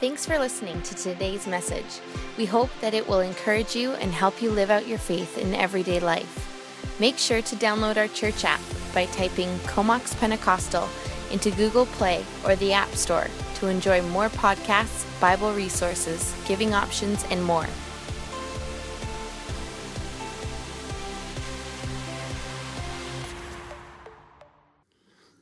Thanks for listening to today's message. We hope that it will encourage you and help you live out your faith in everyday life. Make sure to download our church app by typing Comox Pentecostal into Google Play or the App Store to enjoy more podcasts, Bible resources, giving options, and more.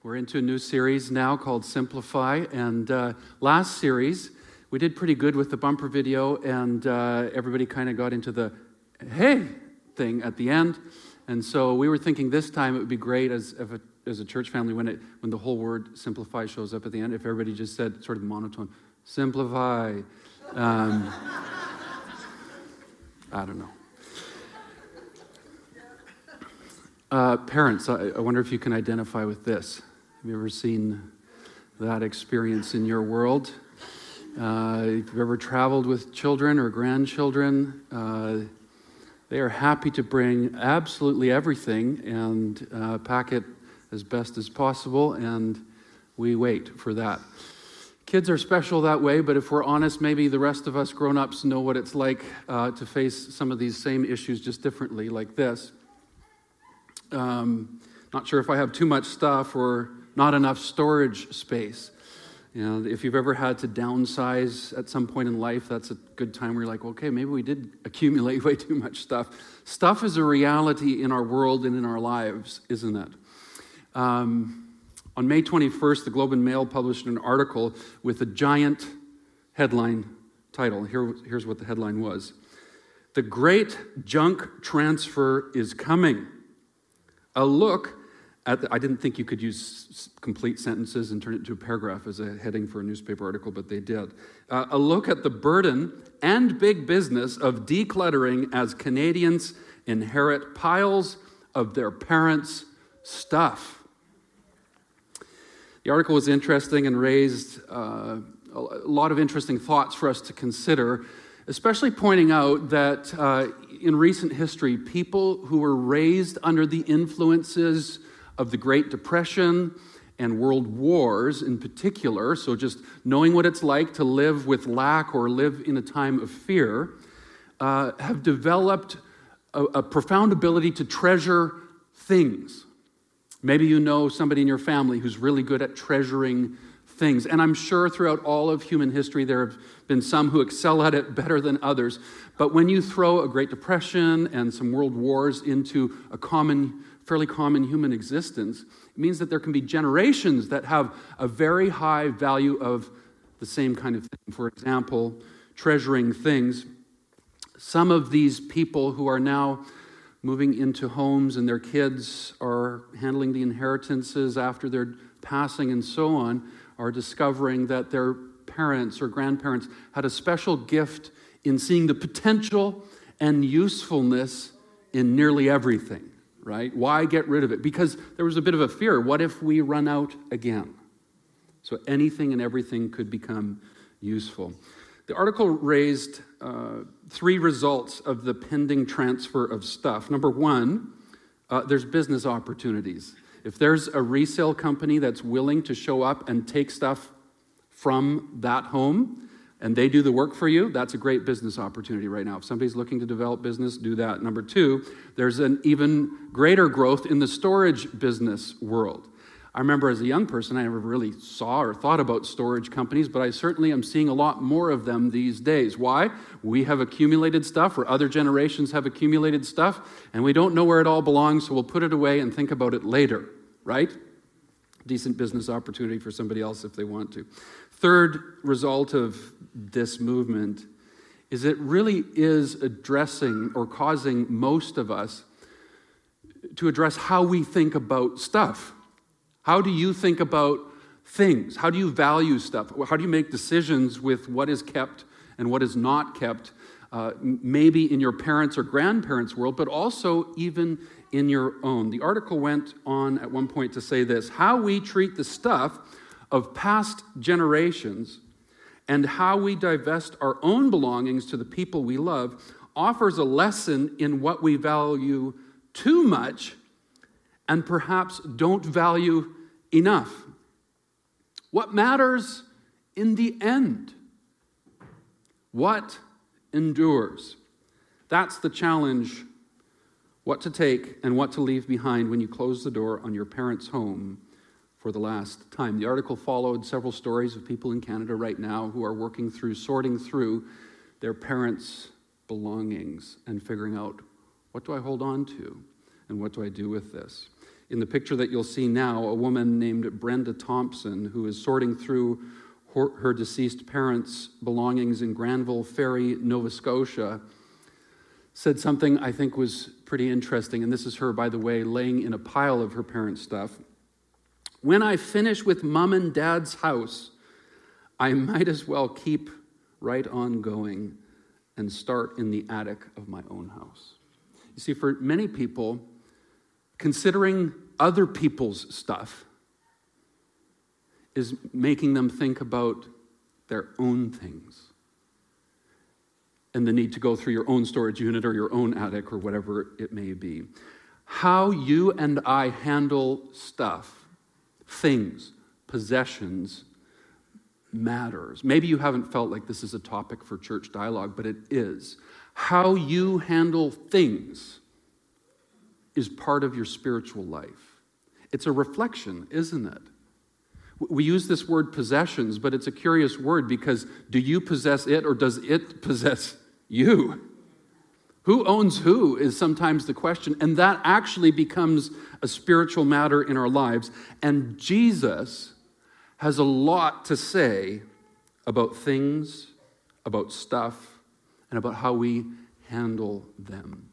We're into a new series now called Simplify. And uh, last series, we did pretty good with the bumper video, and uh, everybody kind of got into the hey thing at the end. And so we were thinking this time it would be great as, a, as a church family when, it, when the whole word simplify shows up at the end, if everybody just said, sort of monotone, simplify. Um, I don't know. Uh, parents, I, I wonder if you can identify with this. Have you ever seen that experience in your world? Uh, if you've ever traveled with children or grandchildren, uh, they are happy to bring absolutely everything and uh, pack it as best as possible, and we wait for that. Kids are special that way, but if we're honest, maybe the rest of us grown ups know what it's like uh, to face some of these same issues just differently, like this. Um, not sure if I have too much stuff or not enough storage space. You know, if you've ever had to downsize at some point in life, that's a good time where you're like, okay, maybe we did accumulate way too much stuff. Stuff is a reality in our world and in our lives, isn't it? Um, on May 21st, the Globe and Mail published an article with a giant headline title. Here, here's what the headline was The Great Junk Transfer is Coming. A look the, I didn't think you could use complete sentences and turn it into a paragraph as a heading for a newspaper article, but they did. Uh, a look at the burden and big business of decluttering as Canadians inherit piles of their parents' stuff. The article was interesting and raised uh, a lot of interesting thoughts for us to consider, especially pointing out that uh, in recent history, people who were raised under the influences of the Great Depression and world wars in particular, so just knowing what it's like to live with lack or live in a time of fear, uh, have developed a, a profound ability to treasure things. Maybe you know somebody in your family who's really good at treasuring things. And I'm sure throughout all of human history, there have been some who excel at it better than others. But when you throw a Great Depression and some world wars into a common fairly common human existence, it means that there can be generations that have a very high value of the same kind of thing. For example, treasuring things. Some of these people who are now moving into homes and their kids are handling the inheritances after their passing and so on are discovering that their parents or grandparents had a special gift in seeing the potential and usefulness in nearly everything right? Why get rid of it? Because there was a bit of a fear. What if we run out again? So anything and everything could become useful. The article raised uh, three results of the pending transfer of stuff. Number one, uh, there's business opportunities. If there's a resale company that's willing to show up and take stuff from that home, and they do the work for you, that's a great business opportunity right now. If somebody's looking to develop business, do that. Number two, there's an even greater growth in the storage business world. I remember as a young person, I never really saw or thought about storage companies, but I certainly am seeing a lot more of them these days. Why? We have accumulated stuff, or other generations have accumulated stuff, and we don't know where it all belongs, so we'll put it away and think about it later, right? Decent business opportunity for somebody else if they want to. Third result of this movement is it really is addressing or causing most of us to address how we think about stuff. How do you think about things? How do you value stuff? How do you make decisions with what is kept and what is not kept? Uh, maybe in your parents' or grandparents' world, but also even in your own. The article went on at one point to say this how we treat the stuff of past generations and how we divest our own belongings to the people we love offers a lesson in what we value too much and perhaps don't value enough. What matters in the end? What endures? That's the challenge what to take and what to leave behind when you close the door on your parents' home for the last time. The article followed several stories of people in Canada right now who are working through, sorting through their parents' belongings and figuring out what do I hold on to and what do I do with this. In the picture that you'll see now, a woman named Brenda Thompson, who is sorting through her, her deceased parents' belongings in Granville Ferry, Nova Scotia, said something I think was pretty interesting. And this is her, by the way, laying in a pile of her parents' stuff. When I finish with mom and dad's house, I might as well keep right on going and start in the attic of my own house. You see, for many people, considering other people's stuff is making them think about their own things and the need to go through your own storage unit or your own attic or whatever it may be. How you and I handle stuff, things, possessions, matters. Maybe you haven't felt like this is a topic for church dialogue, but it is. How you handle things is part of your spiritual life. It's a reflection, isn't it? We use this word possessions, but it's a curious word because do you possess it or does it possess you? Who owns who is sometimes the question, and that actually becomes a spiritual matter in our lives. And Jesus has a lot to say about things, about stuff, and about how we handle them.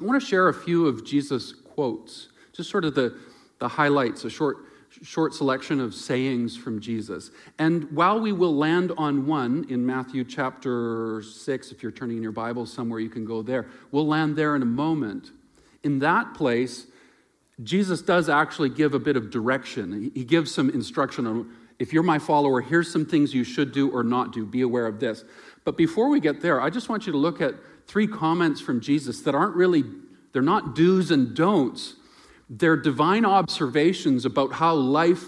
I want to share a few of Jesus' quotes, just sort of the, the highlights, a short, short selection of sayings from Jesus. And while we will land on one in Matthew chapter 6, if you're turning in your Bible somewhere, you can go there. We'll land there in a moment. In that place, Jesus does actually give a bit of direction. He gives some instruction on if you're my follower, here's some things you should do or not do. Be aware of this. But before we get there, I just want you to look at three comments from Jesus that aren't really, they're not do's and don'ts. They're divine observations about how life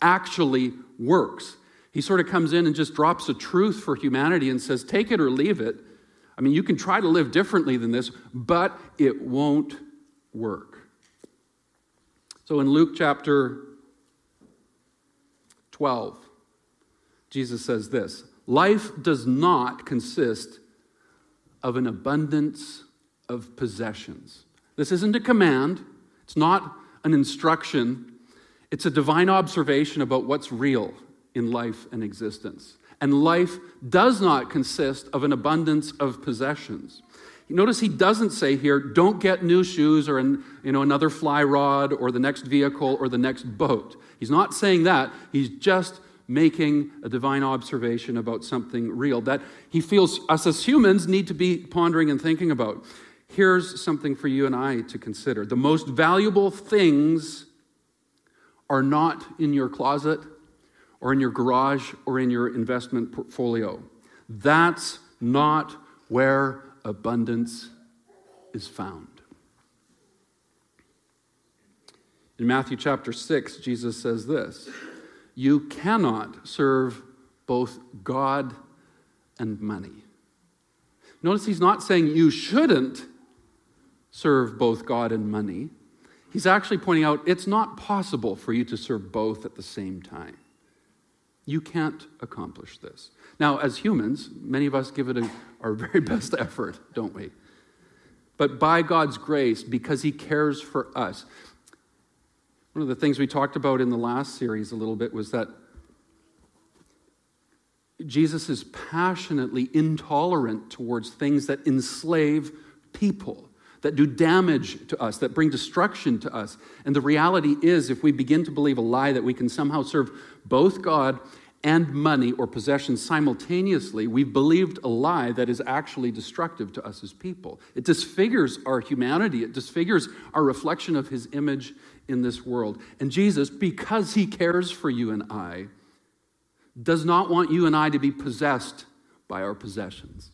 actually works. He sort of comes in and just drops a truth for humanity and says, take it or leave it. I mean, you can try to live differently than this, but it won't work. So in Luke chapter 12, Jesus says this Life does not consist of an abundance of possessions. This isn't a command, it's not an instruction, it's a divine observation about what's real in life and existence. And life does not consist of an abundance of possessions. Notice he doesn't say here, don't get new shoes or an, you know, another fly rod or the next vehicle or the next boat. He's not saying that. He's just making a divine observation about something real that he feels us as humans need to be pondering and thinking about. Here's something for you and I to consider. The most valuable things are not in your closet or in your garage or in your investment portfolio. That's not where abundance is found. In Matthew chapter 6, Jesus says this You cannot serve both God and money. Notice he's not saying you shouldn't serve both God and money. He's actually pointing out it's not possible for you to serve both at the same time. You can't accomplish this. Now, as humans, many of us give it a, our very best effort, don't we? But by God's grace, because He cares for us. One of the things we talked about in the last series a little bit was that Jesus is passionately intolerant towards things that enslave people, that do damage to us, that bring destruction to us. And the reality is, if we begin to believe a lie that we can somehow serve both God and money or possessions simultaneously, we've believed a lie that is actually destructive to us as people. It disfigures our humanity, it disfigures our reflection of his image in this world. And Jesus, because he cares for you and I, does not want you and I to be possessed by our possessions.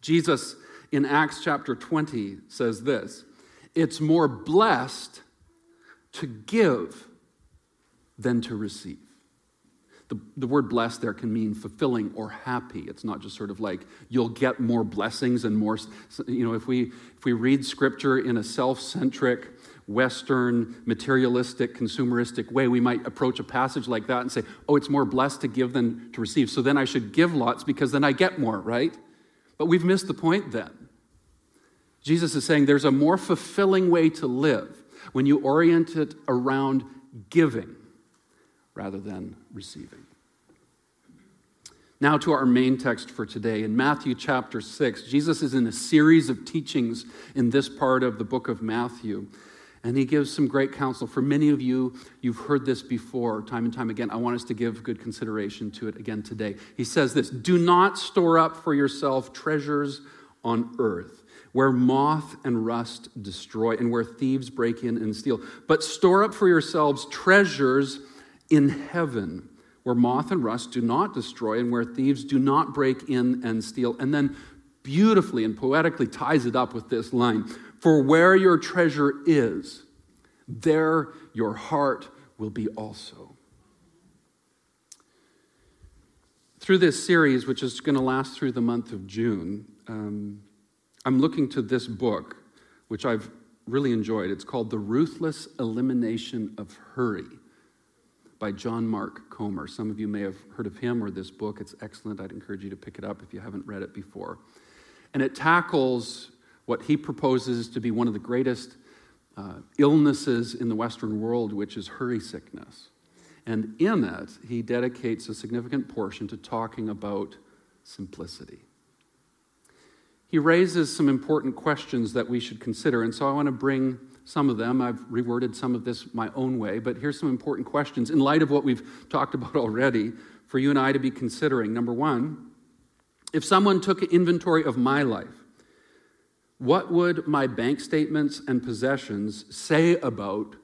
Jesus in Acts chapter 20 says this It's more blessed to give than to receive. the, the word blessed there can mean fulfilling or happy. It's not just sort of like you'll get more blessings and more, you know, if we, if we read scripture in a self centric, Western, materialistic, consumeristic way, we might approach a passage like that and say, oh, it's more blessed to give than to receive. So then I should give lots because then I get more, right? But we've missed the point then. Jesus is saying there's a more fulfilling way to live when you orient it around giving rather than receiving. Now, to our main text for today. In Matthew chapter 6, Jesus is in a series of teachings in this part of the book of Matthew. And he gives some great counsel. For many of you, you've heard this before, time and time again. I want us to give good consideration to it again today. He says this Do not store up for yourself treasures on earth where moth and rust destroy and where thieves break in and steal. But store up for yourselves treasures in heaven, where moth and rust do not destroy and where thieves do not break in and steal. And then beautifully and poetically ties it up with this line For where your treasure is, there your heart will be also. Through this series, which is going to last through the month of June, um, I'm looking to this book, which I've really enjoyed. It's called The Ruthless Elimination of Hurry by John Mark Comer. Some of you may have heard of him or this book. It's excellent. I'd encourage you to pick it up if you haven't read it before. And it tackles what he proposes to be one of the greatest uh, illnesses in the Western world, which is hurry sickness. And in it, he dedicates a significant portion to talking about simplicity he raises some important questions that we should consider. And so I want to bring some of them. I've reworded some of this my own way, but here's some important questions in light of what we've talked about already for you and I to be considering. Number one, if someone took an inventory of my life, what would my bank statements and possessions say about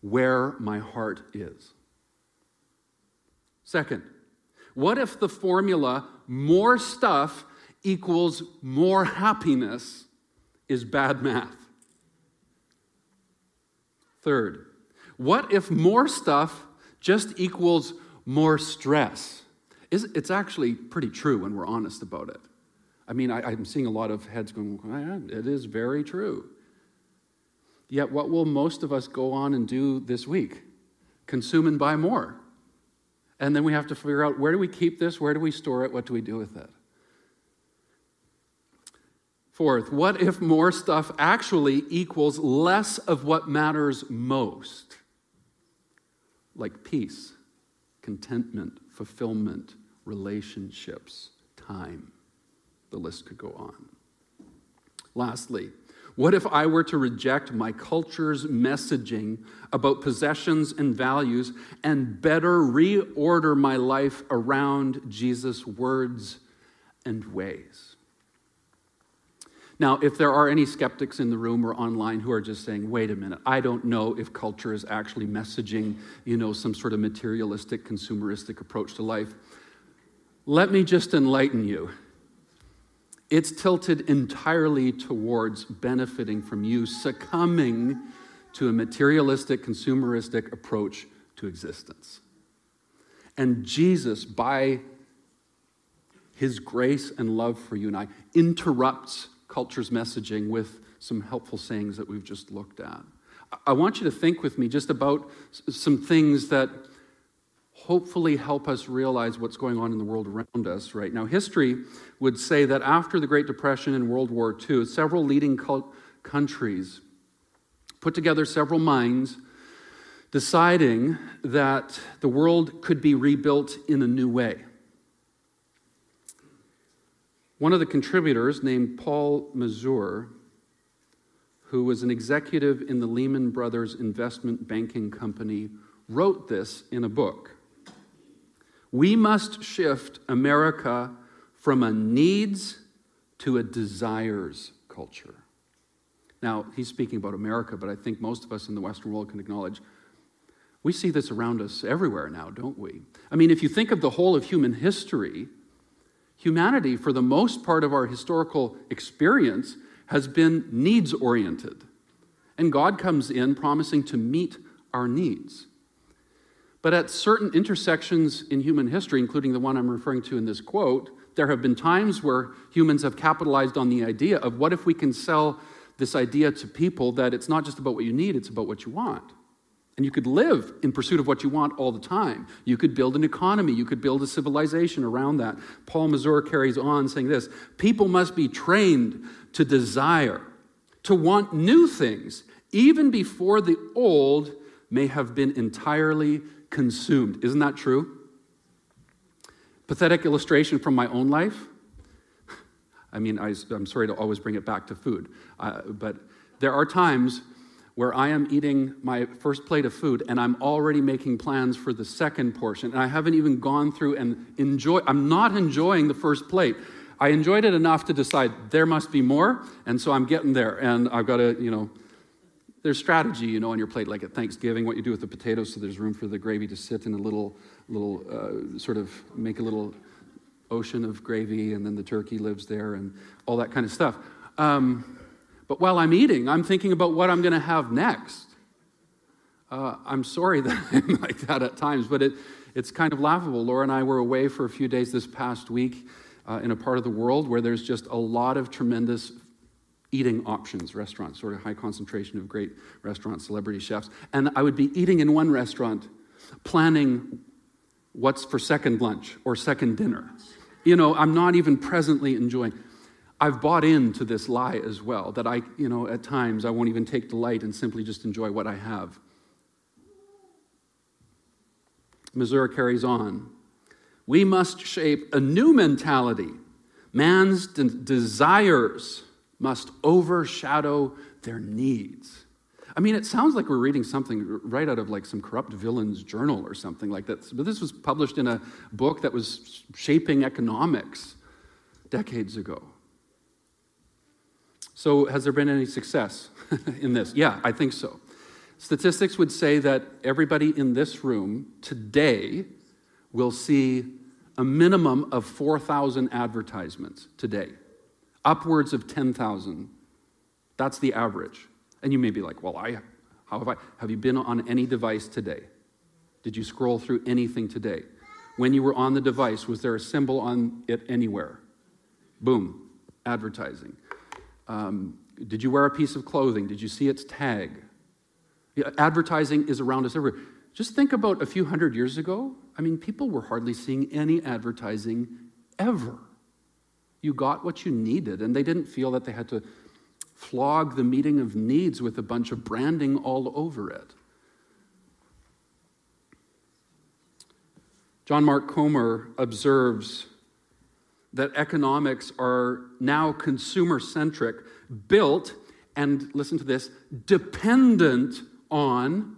where my heart is? Second, what if the formula more stuff equals more happiness is bad math. Third, what if more stuff just equals more stress? It's actually pretty true when we're honest about it. I mean, I, am seeing a lot of heads going, it is very true. Yet, what will most of us go on and do this week? Consume and buy more. And then we have to figure out where do we keep this? Where do we store it? What do we do with it? Fourth, what if more stuff actually equals less of what matters most? Like peace, contentment, fulfillment, relationships, time. The list could go on. Lastly, what if I were to reject my culture's messaging about possessions and values and better reorder my life around Jesus' words and ways? Now, if there are any skeptics in the room or online who are just saying, wait a minute, I don't know if culture is actually messaging, you know, some sort of materialistic, consumeristic approach to life, let me just enlighten you. It's tilted entirely towards benefiting from you succumbing to a materialistic, consumeristic approach to existence. And Jesus, by his grace and love for you and I, interrupts culture's messaging with some helpful sayings that we've just looked at. I want you to think with me just about some things that hopefully help us realize what's going on in the world around us right now. History would say that after the Great Depression and World War II, several leading countries put together several minds deciding that the world could be rebuilt in a new way. One of the contributors, named Paul Mazur, who was an executive in the Lehman Brothers investment banking company, wrote this in a book. We must shift America from a needs to a desires culture. Now, he's speaking about America, but I think most of us in the Western world can acknowledge we see this around us everywhere now, don't we? I mean, if you think of the whole of human history, humanity, for the most part of our historical experience, has been needs oriented. And God comes in promising to meet our needs. But at certain intersections in human history, including the one I'm referring to in this quote, there have been times where humans have capitalized on the idea of what if we can sell this idea to people that it's not just about what you need, it's about what you want. And you could live in pursuit of what you want all the time. You could build an economy. You could build a civilization around that. Paul Mazur carries on saying this People must be trained to desire, to want new things, even before the old may have been entirely consumed. Isn't that true? Pathetic illustration from my own life. I mean, I, am sorry to always bring it back to food, uh, but there are times where I am eating my first plate of food and I'm already making plans for the second portion. And I haven't even gone through and enjoy, I'm not enjoying the first plate. I enjoyed it enough to decide there must be more, and so I'm getting there. And I've got to, you know, there's strategy, you know, on your plate, like at Thanksgiving, what you do with the potatoes, so there's room for the gravy to sit in a little, little, uh, sort of make a little ocean of gravy, and then the turkey lives there, and all that kind of stuff. Um, but while I'm eating, I'm thinking about what I'm going to have next. Uh, I'm sorry that I'm like that at times, but it, it's kind of laughable. Laura and I were away for a few days this past week uh, in a part of the world where there's just a lot of tremendous eating options, restaurants, sort of high concentration of great restaurant celebrity chefs. And I would be eating in one restaurant, planning what's for second lunch or second dinner. You know, I'm not even presently enjoying. I've bought into this lie as well that I, you know, at times I won't even take delight and simply just enjoy what I have. Mazur carries on. We must shape a new mentality. Man's de- desires must overshadow their needs. I mean, it sounds like we're reading something right out of like some corrupt villain's journal or something like that. But this was published in a book that was shaping economics decades ago. So, has there been any success in this? Yeah, I think so. Statistics would say that everybody in this room today will see a minimum of 4,000 advertisements today, upwards of 10,000. That's the average. And you may be like, well, I, how have I? Have you been on any device today? Did you scroll through anything today? When you were on the device, was there a symbol on it anywhere? Boom, advertising. Um, did you wear a piece of clothing? Did you see its tag? Yeah, advertising is around us everywhere. Just think about a few hundred years ago. I mean, people were hardly seeing any advertising ever. You got what you needed, and they didn't feel that they had to flog the meeting of needs with a bunch of branding all over it. John Mark Comer observes that economics are now consumer centric, built, and listen to this, dependent on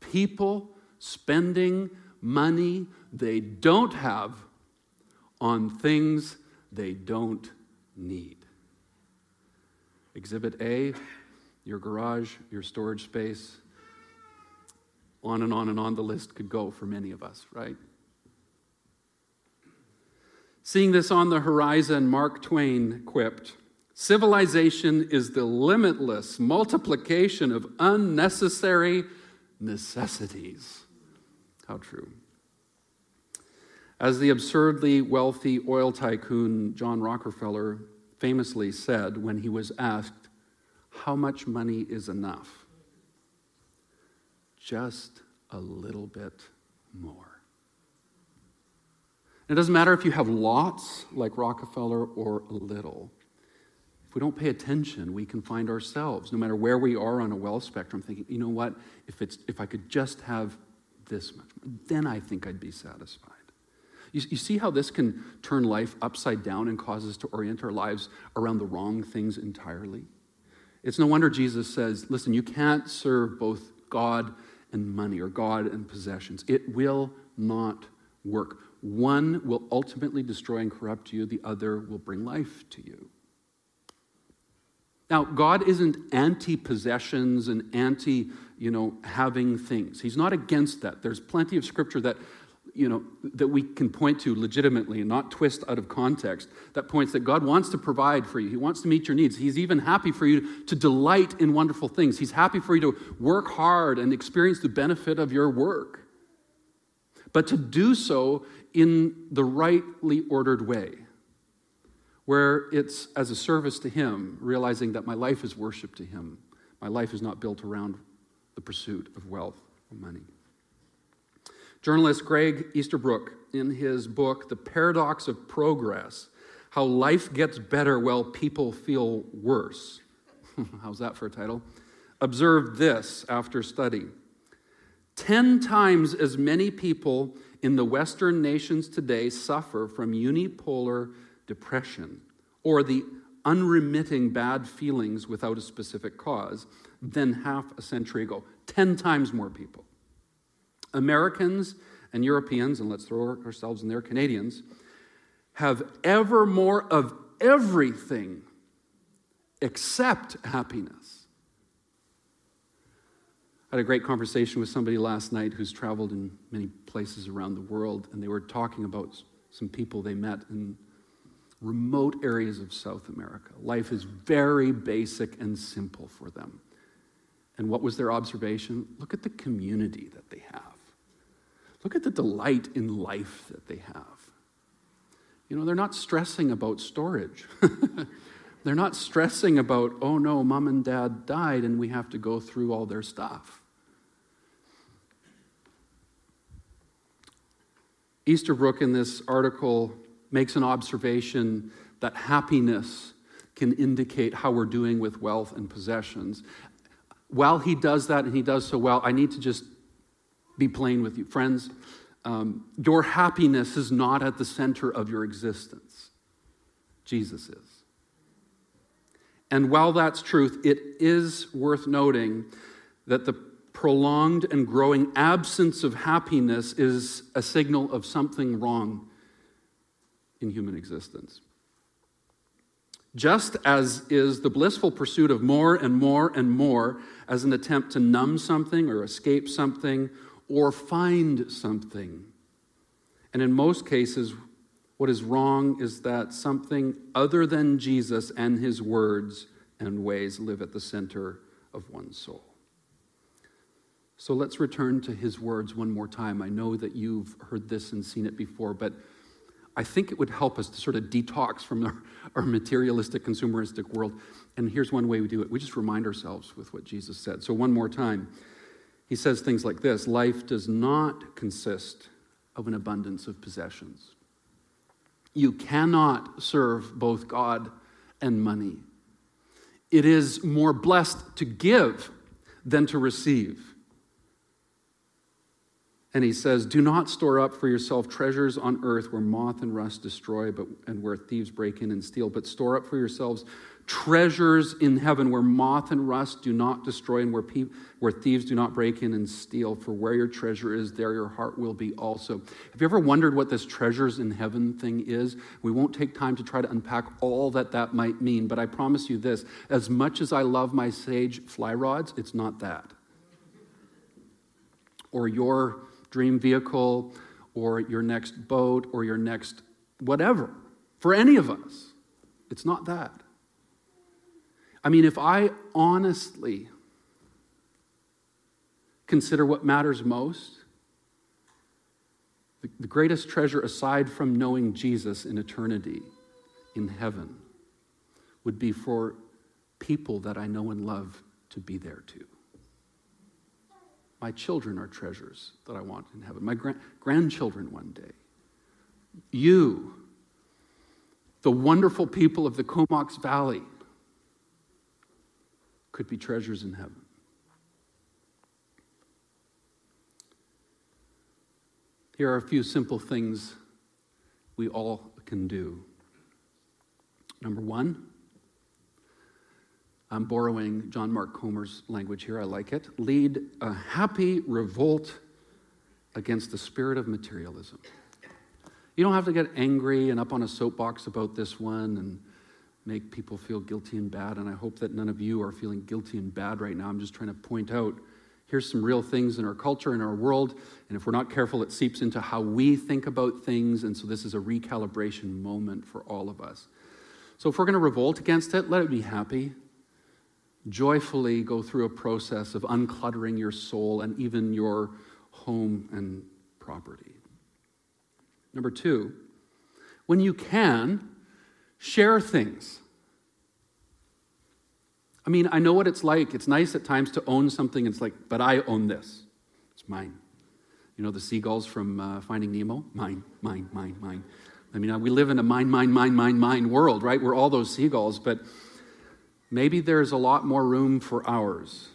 people spending money they don't have on things they don't need. Exhibit A, your garage, your storage space, on and on and on the list could go for many of us, right? Seeing this on the horizon, Mark Twain quipped Civilization is the limitless multiplication of unnecessary necessities. How true. As the absurdly wealthy oil tycoon John Rockefeller famously said when he was asked, How much money is enough? Just a little bit more. It doesn't matter if you have lots, like Rockefeller, or little. If we don't pay attention, we can find ourselves, no matter where we are on a wealth spectrum, thinking, you know what, if, it's, if I could just have this much, then I think I'd be satisfied. You, you see how this can turn life upside down and cause us to orient our lives around the wrong things entirely? It's no wonder Jesus says, listen, you can't serve both God and money or God and possessions. It will not work. One will ultimately destroy and corrupt you, the other will bring life to you. Now, God isn't anti possessions and anti, you know, having things. He's not against that. There's plenty of scripture that, you know, that we can point to legitimately and not twist out of context that points that God wants to provide for you. He wants to meet your needs. He's even happy for you to delight in wonderful things. He's happy for you to work hard and experience the benefit of your work. but to do so in the rightly ordered way, where it's as a service to Him, realizing that my life is worship to Him. My life is not built around the pursuit of wealth or money. Journalist Greg Easterbrook, in his book, The Paradox of Progress How Life Gets Better While People Feel Worse, how's that for a title? Observed this after study. Ten times as many people in the Western nations today suffer from unipolar depression or the unremitting bad feelings without a specific cause than half a century ago. Ten times more people. Americans and Europeans, and let's throw ourselves in there, Canadians, have ever more of everything except happiness. I had a great conversation with somebody last night who's traveled in many places around the world, and they were talking about some people they met in remote areas of South America. Life is very basic and simple for them. And what was their observation? Look at the community that they have. Look at the delight in life that they have. You know, they're not stressing about storage. they're not stressing about, oh no, mom and dad died and we have to go through all their stuff. Easterbrook in this article makes an observation that happiness can indicate how we're doing with wealth and possessions. While he does that and he does so well, I need to just be plain with you. Friends, um, your happiness is not at the center of your existence, Jesus is. And while that's truth, it is worth noting that the prolonged and growing absence of happiness is a signal of something wrong in human existence. Just as is the blissful pursuit of more and more and more as an attempt to numb something or escape something or find something. And in most cases, what is wrong is that something other than Jesus and his words and ways live at the center of one's soul. So let's return to his words one more time. I know that you've heard this and seen it before, but I think it would help us to sort of detox from our, our, materialistic, consumeristic world. And here's one way we do it we just remind ourselves with what Jesus said. So, one more time, he says things like this Life does not consist of an abundance of possessions. You cannot serve both God and money. It is more blessed to give than to receive. And he says, Do not store up for yourself treasures on earth where moth and rust destroy, but, and where thieves break in and steal, but store up for yourselves treasures in heaven where moth and rust do not destroy and where, pe- where thieves do not break in and steal. For where your treasure is, there your heart will be also. Have you ever wondered what this treasures in heaven thing is? We won't take time to try to unpack all that that might mean, but I promise you this as much as I love my sage fly rods, it's not that. Or your dream vehicle or your next boat or your next whatever. For any of us, it's not that. I mean, if I honestly consider what matters most, the, greatest treasure aside from knowing Jesus in eternity, in heaven, would be for people that I know and love to be there too. My children are treasures that I want in heaven. My gra- grandchildren one day. You, the wonderful people of the Comox Valley, could be treasures in heaven. Here are a few simple things we all can do. Number one, I'm borrowing John Mark Comer's language here, I like it. Lead a happy revolt against the spirit of materialism. You don't have to get angry and up on a soapbox about this one and make people feel guilty and bad. And I hope that none of you are feeling guilty and bad right now. I'm just trying to point out here's some real things in our culture, in our world. And if we're not careful, it seeps into how we think about things. And so this is a recalibration moment for all of us. So if we're going to revolt against it, let it be happy joyfully go through a process of uncluttering your soul and even your home and property. Number two, when you can, share things. I mean, I know what it's like. It's nice at times to own something. It's like, but I own this. It's mine. You know the seagulls from uh, Finding Nemo? Mine, mine, mine, mine. I mean, we live in a mine, mine, mine, mine, mine world, right? We're all those seagulls, but maybe there's a lot more room for ours.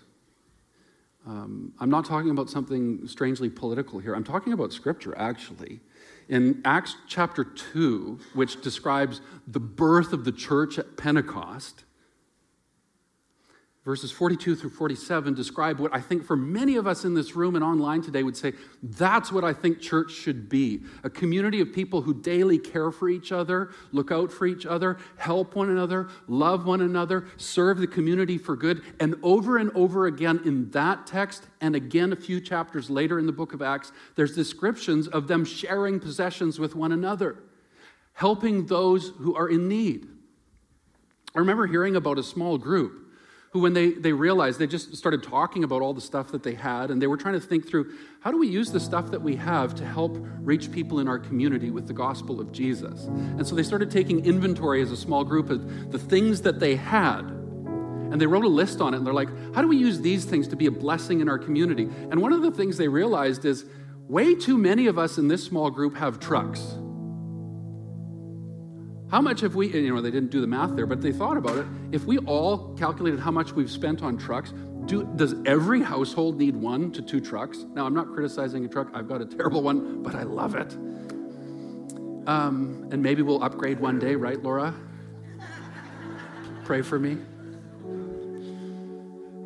Um, I'm not talking about something strangely political here. I'm talking about scripture, actually. In Acts chapter 2, which describes the birth of the church at Pentecost, verses 42 through 47 describe what I think for many of us in this room and online today would say that's what I think church should be a community of people who daily care for each other, look out for each other, help one another, love one another, serve the community for good. And over and over again in that text, and again a few chapters later in the book of Acts, there's descriptions of them sharing possessions with one another, helping those who are in need. I remember hearing about a small group who, when they, they realized, they just started talking about all the stuff that they had, and they were trying to think through how do we use the stuff that we have to help reach people in our community with the gospel of Jesus? And so they started taking inventory as a small group of the things that they had. And they wrote a list on it, and they're like, how do we use these things to be a blessing in our community? And one of the things they realized is way too many of us in this small group have trucks. How much have we, you know, they didn't do the math there, but they thought about it. If we all calculated how much we've spent on trucks, do, does every household need one to two trucks? Now, I'm not criticizing a truck. I've got a terrible one, but I love it. Um, and maybe we'll upgrade one day, right, Laura? Pray for me.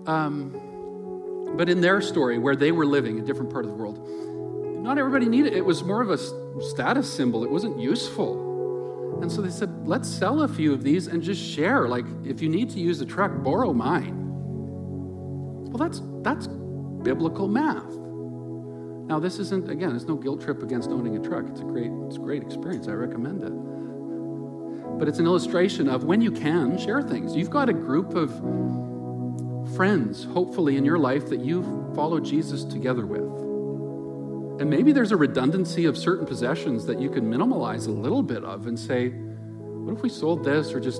Um, but in their story, where they were living, a different part of the world, not everybody needed it. It was more of a status symbol, it wasn't useful. And so they said, let's sell a few of these and just share. Like, if you need to use the truck, borrow mine. Well, that's, that's biblical math. Now, this isn't, again, it's no guilt trip against owning a truck. It's a great, it's a great experience. I recommend it. But it's an illustration of when you can, share things. You've got a group of friends, hopefully, in your life that you follow Jesus together with. And maybe there's a redundancy of certain possessions that you can minimalize a little bit of and say, what if we sold this or just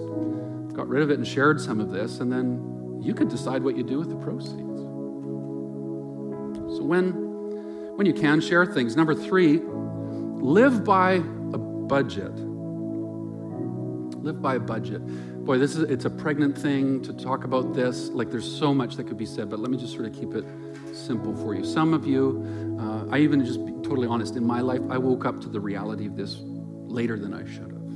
got rid of it and shared some of this? And then you could decide what you do with the proceeds. So when, when you can share things, number three, live by a budget. Live by a budget. Boy, this is it's a pregnant thing to talk about this. Like there's so much that could be said, but let me just sort of keep it simple for you. Some of you, uh, I even just be totally honest, in my life, I woke up to the reality of this later than I should have.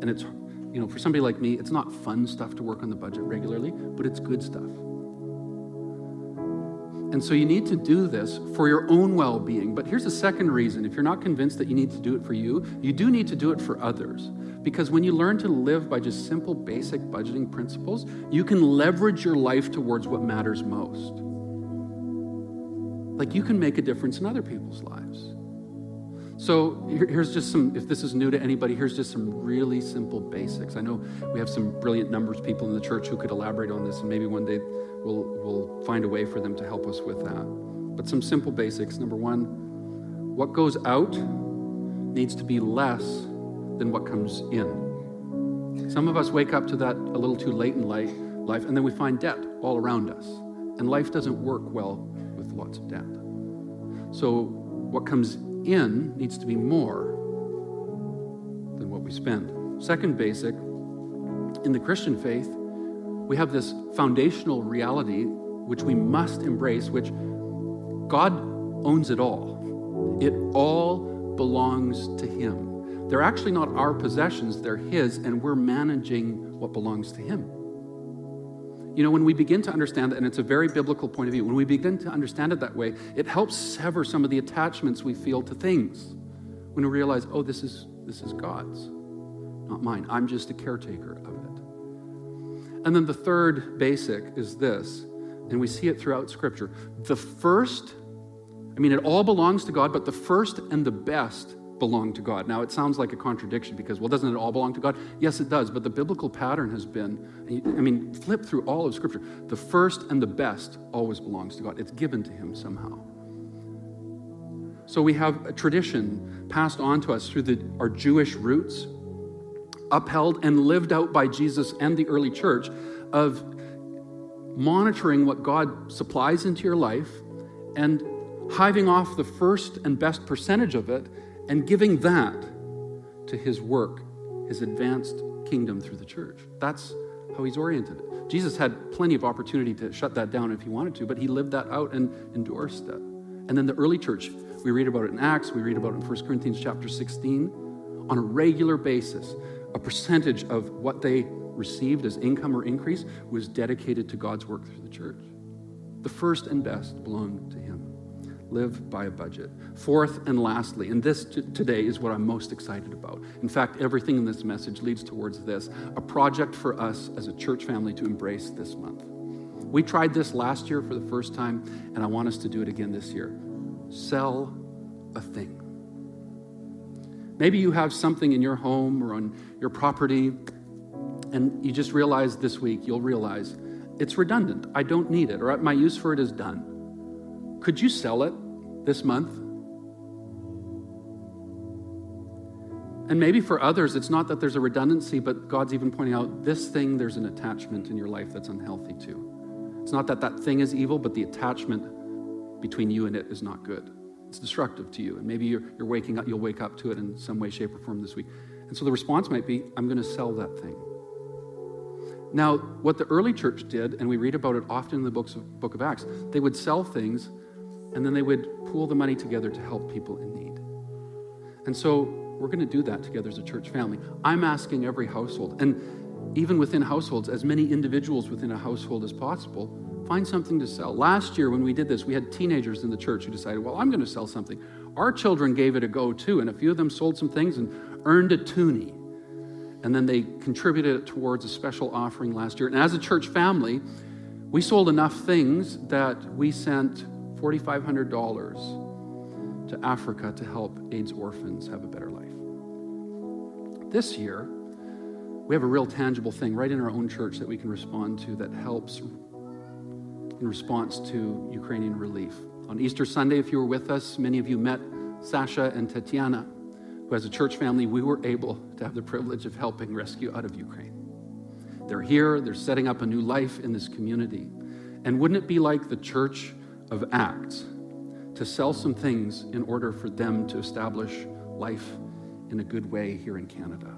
And it's, you know, for somebody like me, it's not fun stuff to work on the budget regularly, but it's good stuff. And so you need to do this for your own well being. But here's a second reason if you're not convinced that you need to do it for you, you do need to do it for others. Because when you learn to live by just simple, basic budgeting principles, you can leverage your life towards what matters most. Like you can make a difference in other people's lives. So here's just some, if this is new to anybody, here's just some really simple basics. I know we have some brilliant numbers people in the church who could elaborate on this, and maybe one day we'll, we'll find a way for them to help us with that. But some simple basics. Number one, what goes out needs to be less than what comes in. Some of us wake up to that a little too late in life, life and then we find debt all around us. And life doesn't work well with of debt. So, what comes in needs to be more than what we spend. Second basic, in the Christian faith, we have this foundational reality which we must embrace, which God owns it all. It all belongs to Him. They're actually not our possessions, they're His, and we're managing what belongs to Him. You know, when we begin to understand that, and it's a very biblical point of view, when we begin to understand it that way, it helps sever some of the attachments we feel to things. When we realize, oh, this is this is God's, not mine. I'm just a caretaker of it. And then the third basic is this, and we see it throughout Scripture. The first, I mean, it all belongs to God, but the first and the best belong to God. Now, it sounds like a contradiction because, well, doesn't it all belong to God? Yes, it does, but the biblical pattern has been, I mean, flip through all of Scripture. The first and the best always belongs to God, it's given to Him somehow. So we have a tradition passed on to us through the, our Jewish roots, upheld and lived out by Jesus and the early church, of monitoring what God supplies into your life and hiving off the first and best percentage of it and giving that to his work, his advanced kingdom through the church. That's how he's oriented it. Jesus had plenty of opportunity to shut that down if he wanted to, but he lived that out and endorsed it. And then the early church, we read about it in Acts, we read about it in 1 Corinthians chapter 16. On a regular basis, a percentage of what they received as income or increase was dedicated to God's work through the church. The first and best belonged to him. Live by a budget. Fourth and lastly, and this t- today is what I'm most excited about. In fact, everything in this message leads towards this a project for us as a church family to embrace this month. We tried this last year for the first time, and I want us to do it again this year. Sell a thing. Maybe you have something in your home or on your property, and you just realize this week, you'll realize it's redundant. I don't need it, or my use for it is done. Could you sell it this month? And maybe for others, it's not that there's a redundancy, but God's even pointing out this thing, there's an attachment in your life that's unhealthy too. It's not that that thing is evil, but the attachment between you and it is not good. It's destructive to you. And maybe you're, you're waking up, you'll wake up to it in some way, shape, or form this week. And so the response might be, I'm going to sell that thing. Now, what the early church did, and we read about it often in the books of, book of Acts, they would sell things and then they would pool the money together to help people in need. And so we're going to do that together as a church family. I'm asking every household, and even within households, as many individuals within a household as possible, find something to sell. Last year, when we did this, we had teenagers in the church who decided, well, I'm going to sell something. Our children gave it a go too, and a few of them sold some things and earned a toonie. And then they contributed it towards a special offering last year. And as a church family, we sold enough things that we sent $4,500 to Africa to help AIDS orphans have a better life. This year, we have a real tangible thing right in our own church that we can respond to that helps in response to Ukrainian relief. On Easter Sunday, if you were with us, many of you met Sasha and Tatiana, who, as a church family, we were able to have the privilege of helping rescue out of Ukraine. They're here, they're setting up a new life in this community. And wouldn't it be like the church of Acts to sell some things in order for them to establish life in a good way here in Canada?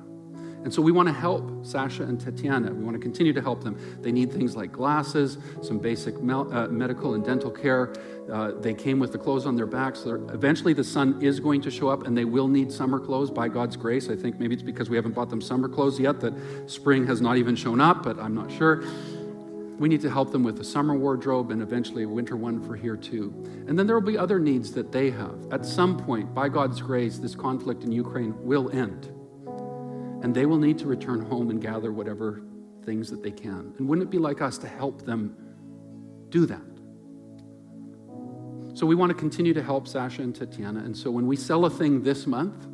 And so we want to help Sasha and Tatiana. We want to continue to help them. They need things like glasses, some basic mel- uh, medical and dental care. Uh, they came with the clothes on their backs. So eventually, the sun is going to show up, and they will need summer clothes by God's grace. I think maybe it's because we haven't bought them summer clothes yet that spring has not even shown up, but I'm not sure. We need to help them with a summer wardrobe and eventually a winter one for here too. And then there will be other needs that they have. At some point, by God's grace, this conflict in Ukraine will end and they will need to return home and gather whatever things that they can. And wouldn't it be like us to help them do that? So we want to continue to help Sasha and Tatiana. And so when we sell a thing this month,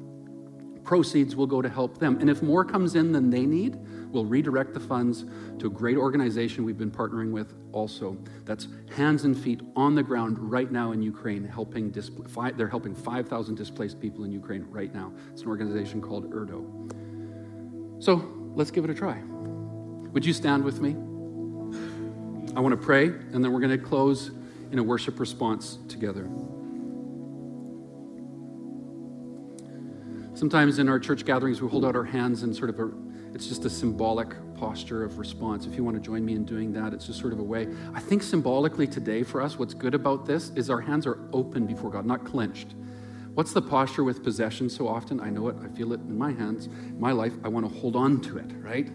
proceeds will go to help them. And if more comes in than they need, we'll redirect the funds to a great organization we've been partnering with also. That's hands and feet on the ground right now in Ukraine, helping they're helping 5,000 displaced people in Ukraine right now. It's an organization called Erdo. So let's give it a try. Would you stand with me? I want to pray, and then we're going to close in a worship response together. Sometimes in our church gatherings, we hold out our hands and sort of a, it's just a symbolic posture of response. If you want to join me in doing that, it's just sort of a way. I think symbolically today for us, what's good about this is our hands are open before God, not clenched. What's the posture with possession so often? I know it, I feel it in my hands, my life. I want to hold on to it, right?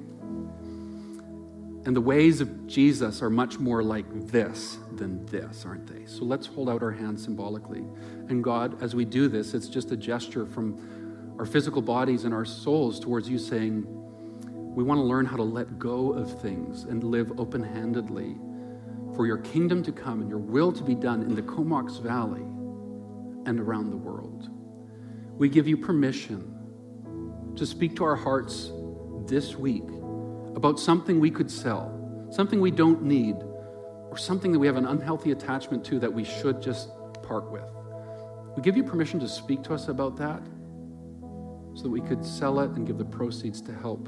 And the ways of Jesus are much more like this than this, aren't they? So let's hold out our hands symbolically. And God, as we do this, it's just a gesture from our physical bodies and our souls towards you saying, we want to learn how to let go of things and live open handedly for your kingdom to come and your will to be done in the Comox Valley and around the world. We give you permission to speak to our hearts this week about something we could sell, something we don't need, or something that we have an unhealthy attachment to that we should just part with. We give you permission to speak to us about that so that we could sell it and give the proceeds to help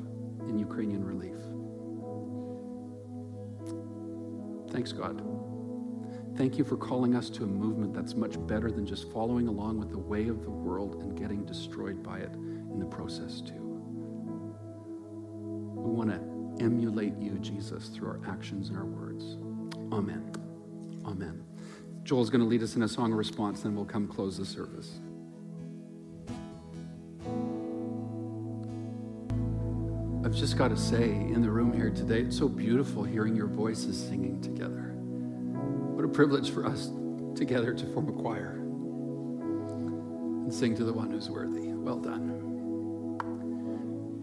in Ukrainian relief. Thanks, God. Thank you for calling us to a movement that's much better than just following along with the way of the world and getting destroyed by it in the process, too. We want to emulate you, Jesus, through our actions and our words. Amen. Amen. Joel's going to lead us in a song of response, then we'll come close the service. Just got to say, in the room here today, it's so beautiful hearing your voices singing together. What a privilege for us together to form a choir and sing to the one who's worthy. Well done.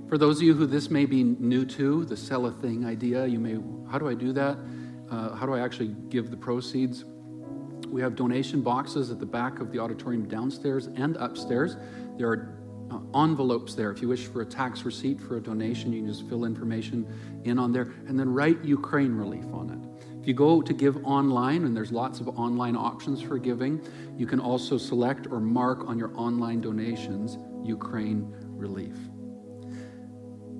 For those of you who this may be new to, the sell a thing idea, you may, how do I do that? Uh, how do I actually give the proceeds? We have donation boxes at the back of the auditorium downstairs and upstairs. There are envelopes there. If you wish for a tax receipt for a donation, you can just fill information in on there and then write Ukraine relief on it. If you go to give online, and there's lots of online options for giving, you can also select or mark on your online donations Ukraine relief.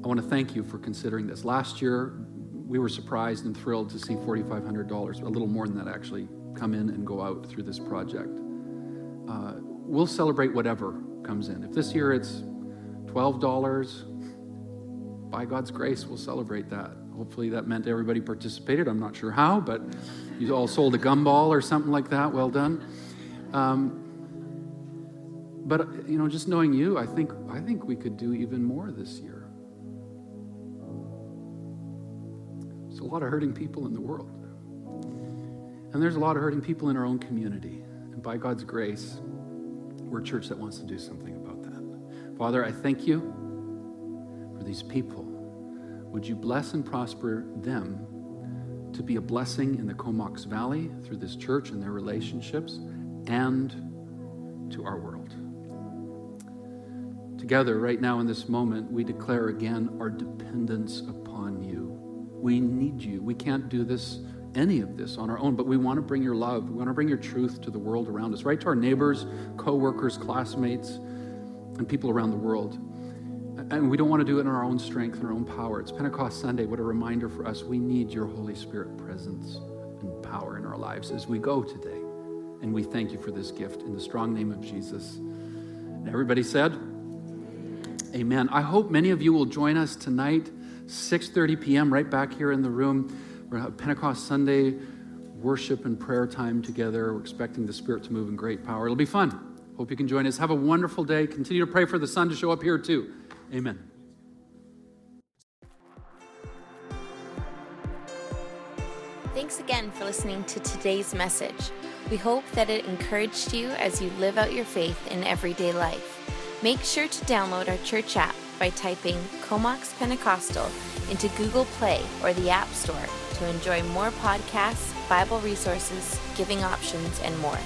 I want to thank you for considering this. Last year, we were surprised and thrilled to see $4,500, a little more than that actually, come in and go out through this project. Uh, we'll celebrate whatever comes in. If this year it's $12, by God's grace, we'll celebrate that. Hopefully that meant everybody participated. I'm not sure how, but you all sold a gumball or something like that. Well done. Um, but you know, just knowing you, I think I think we could do even more this year. There's a lot of hurting people in the world. And there's a lot of hurting people in our own community. And by God's grace, we're a church that wants to do something about that. Father, I thank you for these people. Would you bless and prosper them to be a blessing in the Comox Valley through this church and their relationships and to our world? Together, right now in this moment, we declare again our dependence upon you. We need you. We can't do this any of this on our own, but we want to bring your love. We want to bring your truth to the world around us, right to our neighbors, co-workers, classmates, and people around the world. And we don't want to do it in our own strength and our own power. It's Pentecost Sunday. What a reminder for us. We need your Holy Spirit presence and power in our lives as we go today. And we thank you for this gift in the strong name of Jesus. And everybody said, Amen. I hope many of you will join us tonight, 6:30 p.m. right back here in the room. We're going to have Pentecost Sunday worship and prayer time together. We're expecting the Spirit to move in great power. It'll be fun. Hope you can join us. Have a wonderful day. Continue to pray for the sun to show up here too. Amen. Thanks again for listening to today's message. We hope that it encouraged you as you live out your faith in everyday life. Make sure to download our church app by typing Comox Pentecostal into Google Play or the App Store to enjoy more podcasts, Bible resources, giving options, and more.